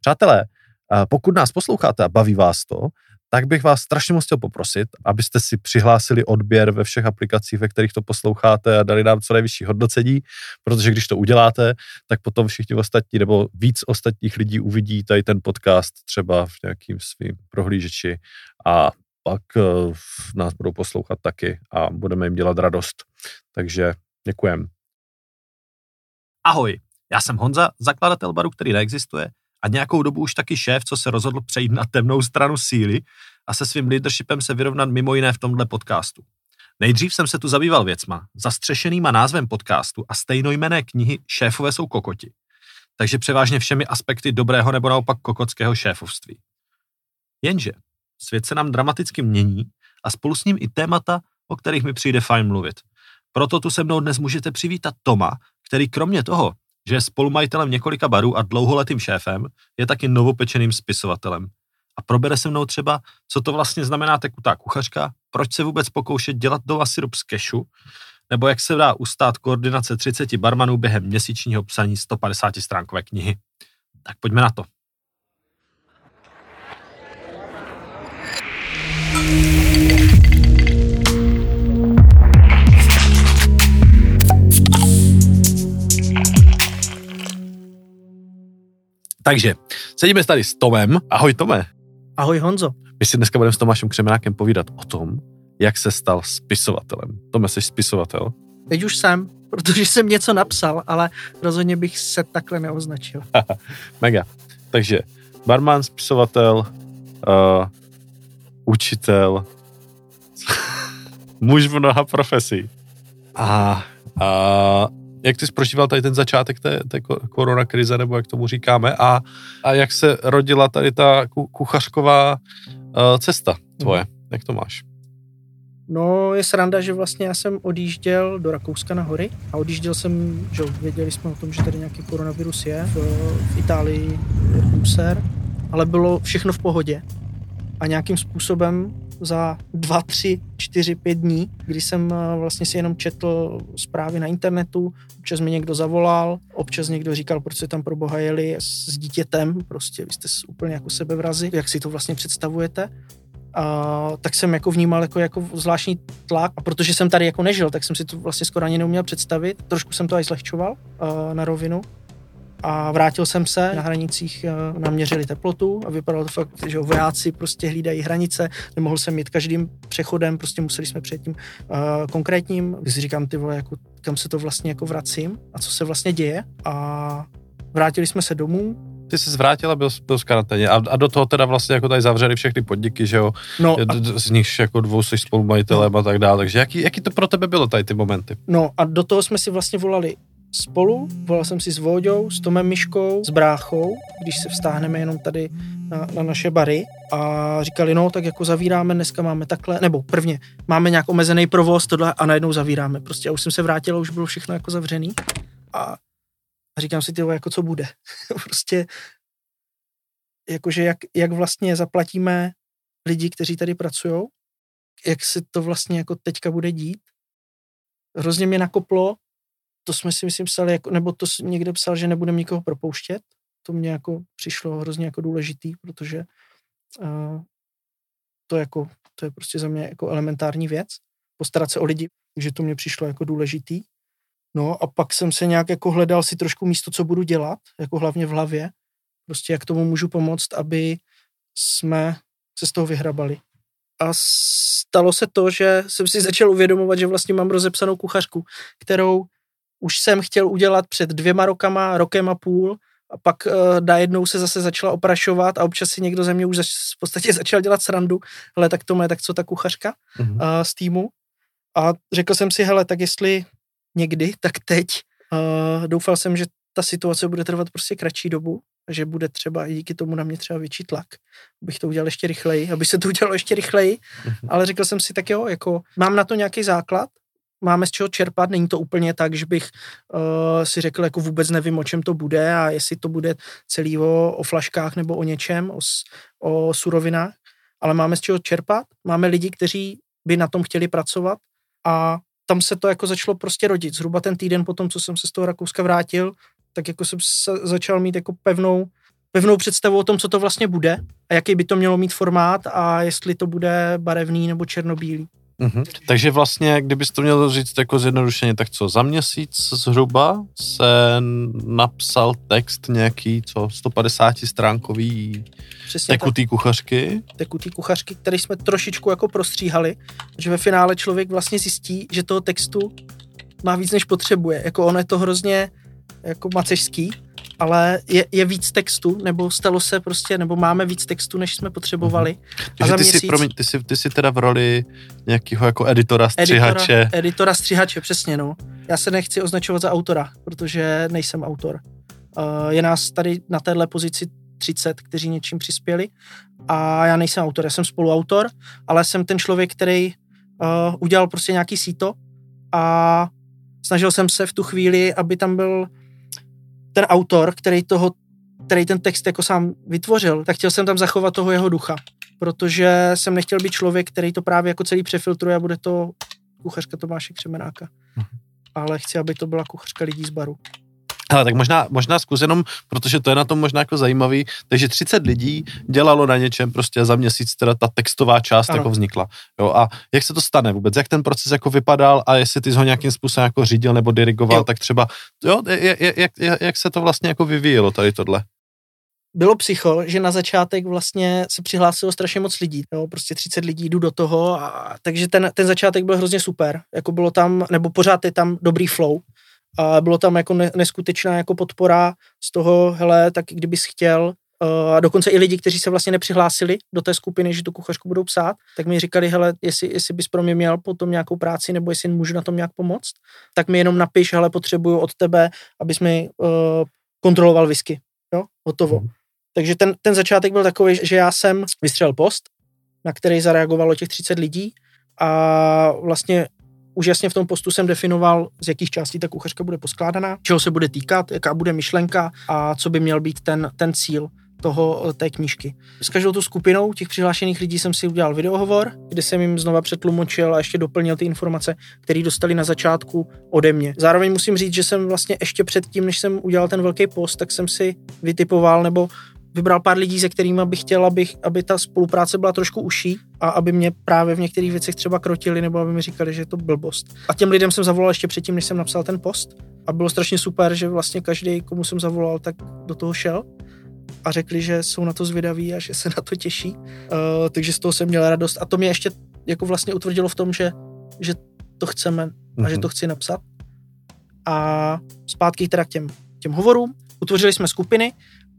Přátelé, pokud nás posloucháte a baví vás to, tak bych vás strašně moc chtěl poprosit, abyste si přihlásili odběr ve všech aplikacích, ve kterých to posloucháte a dali nám co nejvyšší hodnocení, protože když to uděláte, tak potom všichni ostatní nebo víc ostatních lidí uvidí tady ten podcast třeba v nějakým svým prohlížeči a pak uh, nás budou poslouchat taky a budeme jim dělat radost. Takže děkujem. Ahoj, já jsem Honza, zakladatel baru, který neexistuje a nějakou dobu už taky šéf, co se rozhodl přejít na temnou stranu síly a se svým leadershipem se vyrovnat mimo jiné v tomhle podcastu. Nejdřív jsem se tu zabýval věcma, zastřešenýma názvem podcastu a stejnojmené knihy Šéfové jsou kokoti. Takže převážně všemi aspekty dobrého nebo naopak kokotského šéfovství. Jenže svět se nám dramaticky mění a spolu s ním i témata, o kterých mi přijde fajn mluvit. Proto tu se mnou dnes můžete přivítat Toma, který kromě toho, že je spolumajitelem několika barů a dlouholetým šéfem, je taky novopečeným spisovatelem. A probere se mnou třeba, co to vlastně znamená tekutá kuchařka, proč se vůbec pokoušet dělat dova syrup z kešu, nebo jak se dá ustát koordinace 30 barmanů během měsíčního psaní 150 stránkové knihy. Tak pojďme na to. Takže sedíme tady s Tomem. Ahoj Tome. Ahoj Honzo. My si dneska budeme s Tomášem Křemenákem povídat o tom, jak se stal spisovatelem. Tome, jsi spisovatel? Teď už jsem, protože jsem něco napsal, ale rozhodně bych se takhle neoznačil. Mega. Takže barman, spisovatel, uh, učitel, muž v mnoha profesí. A, a jak ty jsi prožíval tady ten začátek té, té korona krize, nebo jak tomu říkáme, a, a jak se rodila tady ta kuchařková uh, cesta tvoje? Mm. Jak to máš? No, je sranda, že vlastně já jsem odjížděl do Rakouska na hory a odjížděl jsem, že věděli jsme o tom, že tady nějaký koronavirus je, v, v Itálii ale bylo všechno v pohodě. A nějakým způsobem za dva, tři, čtyři, pět dní, kdy jsem eh, vlastně si jenom četl zprávy na internetu, občas mi někdo zavolal, občas někdo říkal, proč se tam pro boha jeli s dítětem, prostě vy jste úplně jako sebevrazi, jak si to vlastně představujete. A, tak jsem jako vnímal jako, jako zvláštní tlak a protože jsem tady jako nežil, tak jsem si to vlastně skoro ani neuměl představit. Trošku jsem to aj zlehčoval uh, na rovinu a vrátil jsem se, na hranicích eh, naměřili teplotu a vypadalo to fakt, že vojáci prostě hlídají hranice, nemohl jsem jít každým přechodem, prostě museli jsme před tím uh, konkrétním, když si říkám, ty vole, jako, kam se to vlastně jako vracím a co se vlastně děje. A vrátili jsme se domů, ty jsi zvrátila, byl, byl z karanténě a, a do toho teda vlastně jako tady zavřeli všechny podniky, že jo, no a... z nich jako dvou jsi spolumajitelem no. a tak dále, takže jaký, jaký to pro tebe bylo tady ty momenty? No a do toho jsme si vlastně volali spolu. Volal jsem si s Vóďou, s Tomem Myškou, s Bráchou, když se vstáhneme jenom tady na, na naše bary a říkali, no tak jako zavíráme, dneska máme takhle, nebo prvně máme nějak omezený provoz, tohle a najednou zavíráme. Prostě a už jsem se vrátil a už bylo všechno jako zavřený a, a říkám si, ty jako co bude. prostě jakože jak, jak vlastně zaplatíme lidi, kteří tady pracují, jak se to vlastně jako teďka bude dít. Hrozně mě nakoplo, to jsme si myslím psali, jako, nebo to někde psal, že nebudeme nikoho propouštět. To mě jako přišlo hrozně jako důležitý, protože uh, to, jako, to je prostě za mě jako elementární věc. Postarat se o lidi, že to mě přišlo jako důležitý. No a pak jsem se nějak jako hledal si trošku místo, co budu dělat, jako hlavně v hlavě. Prostě jak tomu můžu pomoct, aby jsme se z toho vyhrabali. A stalo se to, že jsem si začal uvědomovat, že vlastně mám rozepsanou kuchařku, kterou už jsem chtěl udělat před dvěma rokama, rokem a půl a pak uh, najednou se zase začala oprašovat a občas si někdo ze mě už zač, v podstatě začal dělat srandu, hele, tak to má, tak co ta kuchařka mm-hmm. uh, z týmu. A řekl jsem si, hele, tak jestli někdy, tak teď. Uh, doufal jsem, že ta situace bude trvat prostě kratší dobu, že bude třeba i díky tomu na mě třeba větší tlak, abych to udělal ještě rychleji, aby se to udělalo ještě rychleji, mm-hmm. ale řekl jsem si, tak jo, jako mám na to nějaký základ, máme z čeho čerpat, není to úplně tak, že bych uh, si řekl, jako vůbec nevím, o čem to bude a jestli to bude celý o, o flaškách nebo o něčem, o, o surovinách, ale máme z čeho čerpat, máme lidi, kteří by na tom chtěli pracovat a tam se to jako začalo prostě rodit. Zhruba ten týden potom, co jsem se z toho Rakouska vrátil, tak jako jsem se začal mít jako pevnou, pevnou představu o tom, co to vlastně bude a jaký by to mělo mít formát a jestli to bude barevný nebo černobílý. Mm-hmm. Takže vlastně, kdybyste to měl říct jako zjednodušeně, tak co, za měsíc zhruba se napsal text nějaký, co, 150 stránkový Přesně tekutý tak. kuchařky? Tekutý kuchařky, který jsme trošičku jako prostříhali, že ve finále člověk vlastně zjistí, že toho textu má víc, než potřebuje. Jako ono je to hrozně jako macežský, ale je, je víc textu, nebo stalo se prostě, nebo máme víc textu, než jsme potřebovali. Mm-hmm. Takže ty, měsíc- jsi, promiň, ty, jsi, ty jsi teda v roli nějakého jako editora, editora, střihače. editora střihače, přesně, no. Já se nechci označovat za autora, protože nejsem autor. Uh, je nás tady na téhle pozici 30, kteří něčím přispěli a já nejsem autor, já jsem spoluautor, ale jsem ten člověk, který uh, udělal prostě nějaký síto a snažil jsem se v tu chvíli, aby tam byl ten autor, který toho, který ten text jako sám vytvořil, tak chtěl jsem tam zachovat toho jeho ducha, protože jsem nechtěl být člověk, který to právě jako celý přefiltruje a bude to kuchařka Tomáše Křemenáka. Ale chci, aby to byla kuchařka lidí z baru. Hele, tak možná, možná zkus jenom, protože to je na tom možná jako zajímavý, takže 30 lidí dělalo na něčem prostě za měsíc teda ta textová část Ano. jako vznikla. Jo, a jak se to stane vůbec? Jak ten proces jako vypadal a jestli ty jsi ho nějakým způsobem jako řídil nebo dirigoval, Jo. tak třeba, jo, jak, jak, jak, jak se to vlastně jako vyvíjelo tady tohle? bylo psycho, že na začátek vlastně se přihlásilo strašně moc lidí, jo, prostě 30 lidí, jdu do toho, a, takže ten, ten začátek byl hrozně super, jako bylo tam, nebo pořád je tam dobrý flow, a bylo tam jako ne, neskutečná jako podpora z toho, hele, tak kdybys chtěl, uh, a dokonce i lidi, kteří se vlastně nepřihlásili do té skupiny, že tu kuchařku budou psát, tak mi říkali, hele, jestli, jestli bys pro mě měl potom nějakou práci, nebo jestli můžu na tom nějak pomoct, tak mi jenom napiš, hele, potřebuju od tebe, abys mi uh, kontroloval whisky, jo, hotovo. Mhm. Takže ten, ten začátek byl takový, že já jsem vystřelil post, na který zareagovalo těch 30 lidí a vlastně už jasně v tom postu jsem definoval, z jakých částí ta kuchařka bude poskládaná, čeho se bude týkat, jaká bude myšlenka a co by měl být ten, ten cíl toho, té knížky. S každou tu skupinou těch přihlášených lidí jsem si udělal videohovor, kde jsem jim znova přetlumočil a ještě doplnil ty informace, které dostali na začátku ode mě. Zároveň musím říct, že jsem vlastně ještě předtím, než jsem udělal ten velký post, tak jsem si vytipoval nebo vybral pár lidí, se kterými bych chtěl, abych, aby ta spolupráce byla trošku uší a aby mě právě v některých věcech třeba krotili nebo aby mi říkali, že je to blbost. A těm lidem jsem zavolal ještě předtím, než jsem napsal ten post a bylo strašně super, že vlastně každý, komu jsem zavolal, tak do toho šel a řekli, že jsou na to zvědaví a že se na to těší. Uh, takže z toho jsem měl radost a to mě ještě jako vlastně utvrdilo v tom, že, že to chceme a že Mhm. to chci napsat. A zpátky teda k těm, těm hovorům. Utvořili jsme skupiny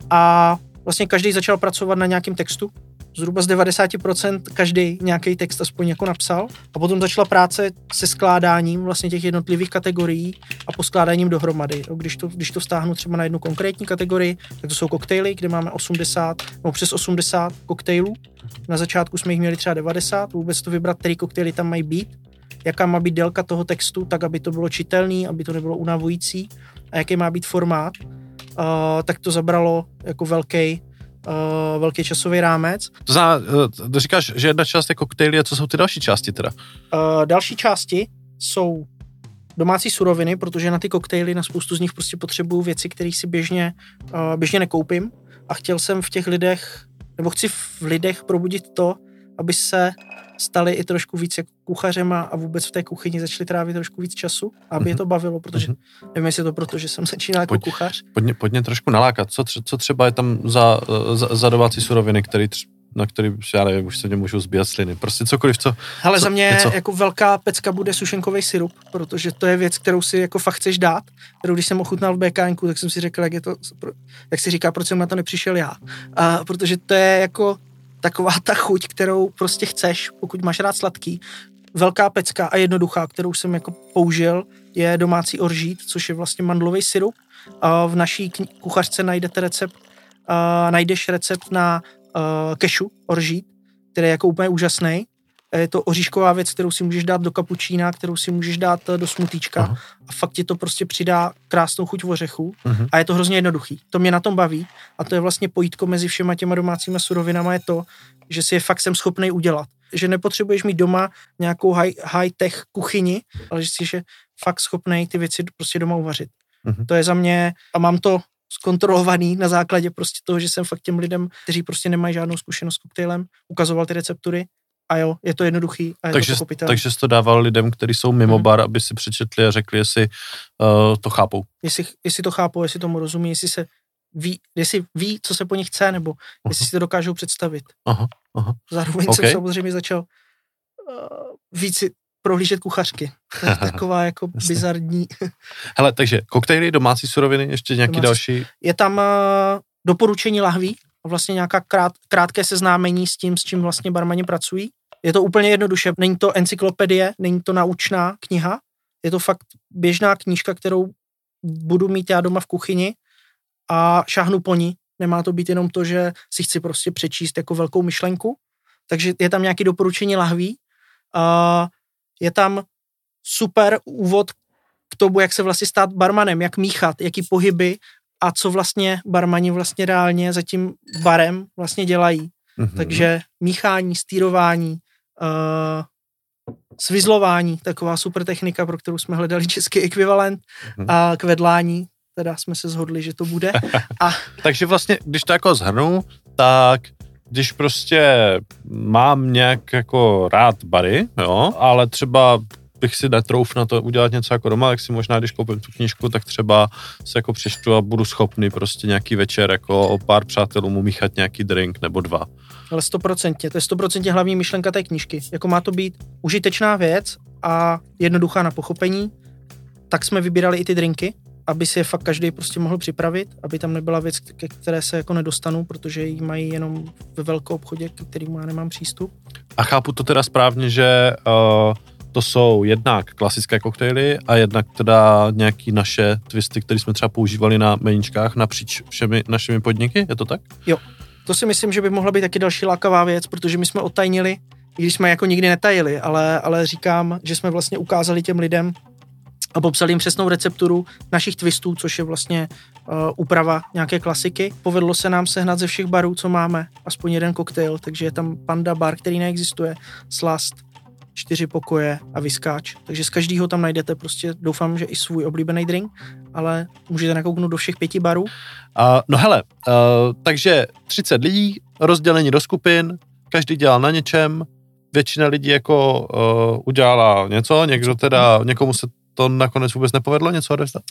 a vlastně každý začal pracovat na nějakém textu. Zhruba z 90% každý nějaký text aspoň jako napsal. A potom začala práce se skládáním vlastně těch jednotlivých kategorií a poskládáním dohromady. Když to, když to vztáhnu třeba na jednu konkrétní kategorii, tak to jsou koktejly, kde máme 80 nebo přes 80 koktejlů. Na začátku jsme jich měli třeba 90, vůbec to vybrat, který koktejly tam mají být, jaká má být délka toho textu, tak aby to bylo čitelný, aby to nebylo unavující a jaký má být formát, uh, tak to zabralo jako velký, uh, velký časový rámec. To znamená, eh, to říkáš, že jedna část je koktejly a co jsou ty další části teda? Uh, další části jsou domácí suroviny, protože na ty koktejly, na spoustu z nich prostě potřebuju věci, které si běžně, uh, běžně nekoupím a chtěl jsem v těch lidech, nebo chci v lidech probudit to, aby se stali i trošku víc jako kuchařema a vůbec v té kuchyni začali trávit trošku víc času, aby je to bavilo, protože nevím, jestli je to proto, že jsem začínal jako Pojď. kuchař. Pojď, pojď mě trošku nalákat. Co, tře- co třeba je tam za, za, za domácí suroviny, který, tř- na který, já nevím, už se mě můžou zbíhat sliny. Prostě cokoliv, co... Hele, Co- za mě něco? jako velká pecka bude sušenkový syrup, protože to je věc, kterou si jako fakt chceš dát, kterou když jsem ochutnal v BKNku, tak jsem si řekl, jak je to, jak si říká, proč jsem na to nepřišel já. A, protože to je jako taková ta chuť, kterou prostě chceš, pokud máš rád sladký. Velká pecka a jednoduchá, kterou jsem jako použil, je domácí oržít, což je vlastně mandlový syrup. V naší kuchařce najdete recept, najdeš recept na kešu oržít, který je jako úplně úžasný. Je to oříšková věc, kterou si můžeš dát do kapučína, kterou si můžeš dát eh, do smutíčka Aha. a fakt ti to prostě přidá krásnou chuť ořechů Mhm. a je to hrozně jednoduchý. To mě na tom baví a to je vlastně pojítko mezi všema těma domácíma surovinama je to, že si je fakt jsem schopný udělat. Že nepotřebuješ mít doma nějakou high, high-tech kuchyni, ale že jsi že fakt schopný ty věci prostě doma uvařit. Mhm. To je za mě, a mám to zkontrolovaný na základě prostě toho, že jsem fakt těm lidem, kteří prostě nemají žádnou zkušenost s koktejlem, ukazoval ty receptury a jo, je to jednoduchý a je takže, to takže jsi to dával lidem, kteří jsou mimo Mhm. bar, aby si přečetli a řekli, jestli uh, to chápou. Jestli, jestli to chápou, jestli tomu rozumí, jestli se ví, jestli ví, co se po nich chce, nebo jestli si to dokážou představit. Aha, aha. Zároveň OK. jsem samozřejmě začal uh, víc prohlížet kuchařky. To je taková jako Jasně. bizarní. Hele, takže koktejly, domácí suroviny, ještě nějaký Domácí- další. Je tam uh, doporučení lahví vlastně nějaká krát, krátké seznámení s tím, s čím vlastně barmani pracují. Je to úplně jednoduše. Není to encyklopedie, není to naučná kniha. Je to fakt běžná knížka, kterou budu mít já doma v kuchyni a šáhnu po ní. Nemá to být jenom to, že si chci prostě přečíst jako velkou myšlenku. Takže je tam nějaké doporučení lahví. Je tam super úvod k tomu, jak se vlastně stát barmanem, jak míchat, jaký pohyby a co vlastně barmani vlastně reálně za tím barem vlastně dělají. Mhm. Takže míchání, stýrování, svizlování, taková super technika, pro kterou jsme hledali český ekvivalent Mhm. a kvedlání, teda jsme se shodli, že to bude. A Takže vlastně, když to jako zhrnu, tak když prostě mám nějak jako rád bary, jo, ale třeba bych si netrouf na to udělat něco jako doma, tak si možná, když koupím tu knížku, tak třeba se jako přečtu a budu schopný prostě nějaký večer jako o pár přátelům umíchat nějaký drink nebo dva. Ale stoprocentně, to je stoprocentně hlavní myšlenka té knížky. Jako má to být užitečná věc a jednoduchá na pochopení, tak jsme vybírali i ty drinky, aby si je fakt každý prostě mohl připravit, aby tam nebyla věc, ke které se jako nedostanu, protože ji mají jenom ve velkou obchodě, ke kterému já nemám přístup. A chápu to teda správně, že uh, to jsou jednak klasické koktejly a jednak teda nějaký naše twisty, které jsme třeba používali na meníčkách napříč všemi našimi podniky, je to tak? To si myslím, že by mohla být taky další lákavá věc, protože my jsme otajnili, i když jsme jako nikdy netajili, ale, ale říkám, že jsme vlastně ukázali těm lidem a popsali jim přesnou recepturu našich twistů, což je vlastně uh, úprava nějaké klasiky. Povedlo se nám sehnat ze všech barů, co máme, aspoň jeden koktejl, takže je tam Panda bar, který neexistuje, Slast, čtyři pokoje a vyskáč. Takže z každého tam najdete prostě, doufám, že i svůj oblíbený drink, ale můžete nakouknout do všech pěti barů. Uh, no hele, uh, takže 30 lidí, rozdělení do skupin, každý dělal na něčem, většina lidí jako uh, udělala něco, někdo teda, někomu se to nakonec vůbec nepovedlo něco odevzdat?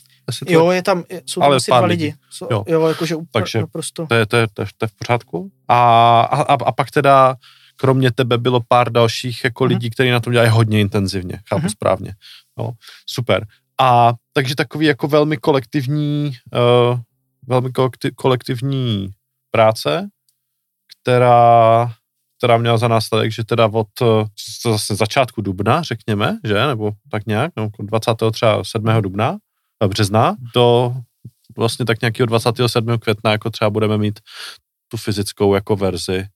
Jo, je tam, jsou tam Ale asi dva lidí. lidi. So, Jo. jo. jakože úplně Takže- naprosto. to, je, to, je, to, je, to je v pořádku. A, a, a pak teda kromě tebe bylo pár dalších jako Mhm. lidí, kteří na tom dělají hodně intenzivně, chápu Mhm. správně. No, super. A takže takový jako velmi kolektivní, uh, velmi kolekti- kolektivní práce, která, která měla za následek, že teda od eh, zase začátku dubna, řekněme, že, nebo tak nějak, no, 27. dubna, eh, března, do vlastně tak nějakého 27. května, jako třeba budeme mít tu fyzickou jako verzi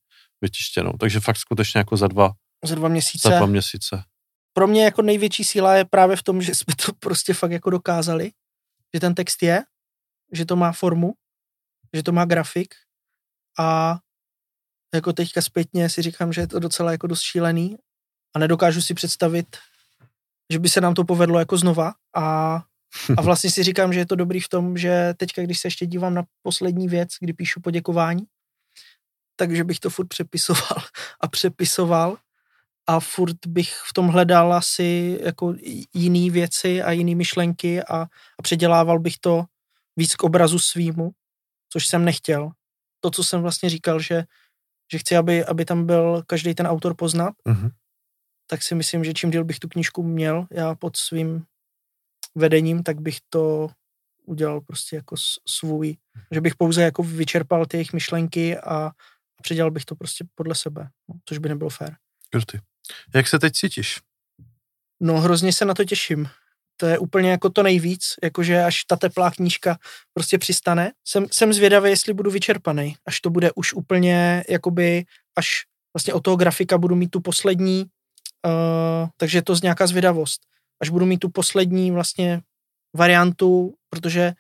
vytištěnou. Takže fakt skutečně jako za dva, Za dva měsíce. za dva měsíce. Pro mě jako největší síla je právě v tom, že jsme to prostě fakt jako dokázali, že ten text je, že to má formu, že to má grafik a jako teďka zpětně si říkám, že je to docela jako dost šílený a nedokážu si představit, že by se nám to povedlo jako znova a, a vlastně si říkám, že je to dobrý v tom, že teďka, když se ještě dívám na poslední věc, kdy píšu poděkování, takže bych to furt přepisoval a přepisoval a furt bych v tom hledal asi jako jiný věci a jiný myšlenky a, a předělával bych to víc k obrazu svýmu, což jsem nechtěl. To, co jsem vlastně říkal, že, že chci, aby, aby tam byl každý ten autor poznat, Mhm. tak si myslím, že čím díl bych tu knížku měl já pod svým vedením, tak bych to udělal prostě jako svůj, že bych pouze jako vyčerpal ty jejich myšlenky a, a předělal bych to prostě podle sebe, no, což by nebylo fér. Kruty. Jak se teď cítíš? No hrozně se na to těším. To je úplně jako to nejvíc, jakože až ta teplá knížka prostě přistane. Jsem, jsem zvědavý, jestli budu vyčerpaný, až to bude už úplně, jakoby, až vlastně od toho grafika budu mít tu poslední, uh, takže je to z nějaká zvědavost. Až budu mít tu poslední vlastně variantu, protože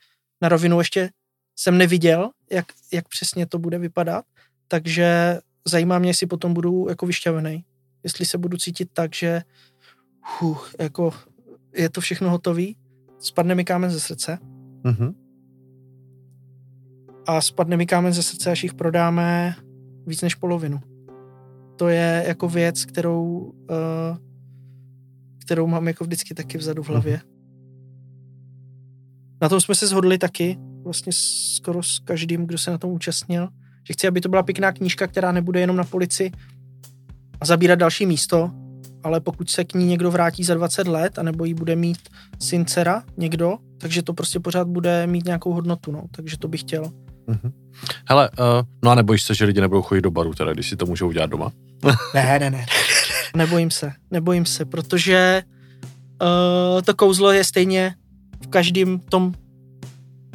na rovinu ještě jsem neviděl, jak, jak přesně to bude vypadat, takže zajímá mě, jestli potom budu jako vyšťavený. Jestli se budu cítit tak, že huh, jako je to všechno hotový, spadne mi kámen ze srdce, Mhm. a spadne mi kámen ze srdce, až jich prodáme víc než polovinu. To je jako věc, kterou, uh, kterou mám jako vždycky taky vzadu v hlavě. Mm-hmm. Na tom jsme se shodli taky, vlastně skoro s každým, kdo se na tom účastnil, že chci, aby to byla pěkná knížka, která nebude jenom na polici a zabírat další místo, ale pokud se k ní někdo vrátí za 20 let, anebo ji bude mít syn, dcera, někdo, takže to prostě pořád bude mít nějakou hodnotu, no, takže to bych chtěl. Mm-hmm. Hele, uh, no a nebojíš se, že lidi nebudou chodit do baru, teda, když si to můžou udělat doma? ne, ne, ne. Nebojím se, nebojím se, protože uh, to kouzlo je stejně v každém tom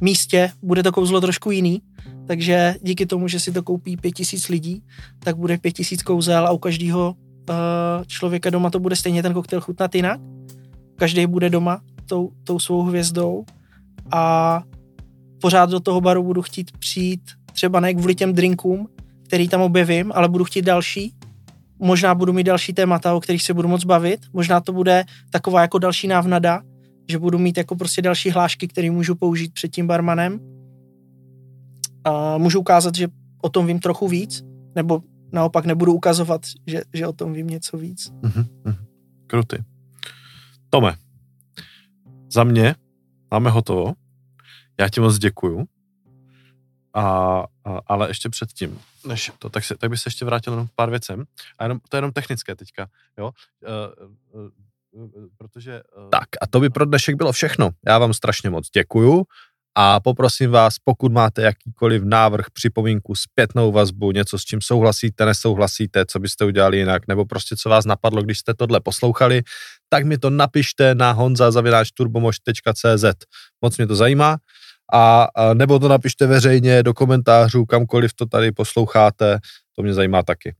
místě, bude to kouzlo trošku jiný, takže díky tomu, že si to koupí pět tisíc lidí, tak bude pět tisíc kouzel a u každého uh, člověka doma to bude stejně ten koktejl chutnat jinak. Každý bude doma tou, tou svou hvězdou a pořád do toho baru budu chtít přijít třeba ne kvůli těm drinkům, který tam objevím, ale budu chtít další. Možná budu mít další témata, o kterých se budu moc bavit. Možná to bude taková jako další návnada, že budu mít jako prostě další hlášky, které můžu použít před tím barmanem. A můžu ukázat, že o tom vím trochu víc, nebo naopak nebudu ukazovat, že, že o tom vím něco víc. Mm-hmm. Kruty. Tome, za mě máme hotovo. Já ti moc děkuju. A, a, ale ještě předtím, než to, tak, se, tak bych se ještě vrátil jenom pár věcem. A jenom, to je jenom technické teďka. Jo? Uh, uh, protože... Uh, tak a to by pro dnešek bylo všechno. Já vám strašně moc děkuju a poprosím vás, pokud máte jakýkoliv návrh, připomínku, zpětnou vazbu, něco s čím souhlasíte, nesouhlasíte, co byste udělali jinak, nebo prostě co vás napadlo, když jste tohle poslouchali, tak mi to napište na honza.turbomož.cz. Moc mě to zajímá. A, a nebo to napište veřejně do komentářů, kamkoliv to tady posloucháte, to mě zajímá taky.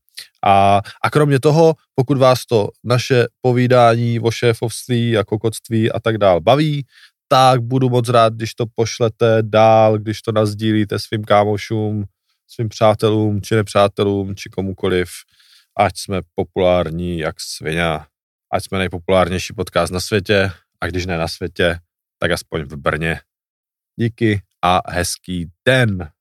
A, a kromě toho, pokud vás to naše povídání o šéfovství a kokotství a tak dál baví, tak budu moc rád, když to pošlete dál, když to nazdílíte svým kámošům, svým přátelům, či nepřátelům, či komukoliv, ať jsme populární jak svině, ať jsme nejpopulárnější podcast na světě, a když ne na světě, tak aspoň v Brně. Díky a hezký den.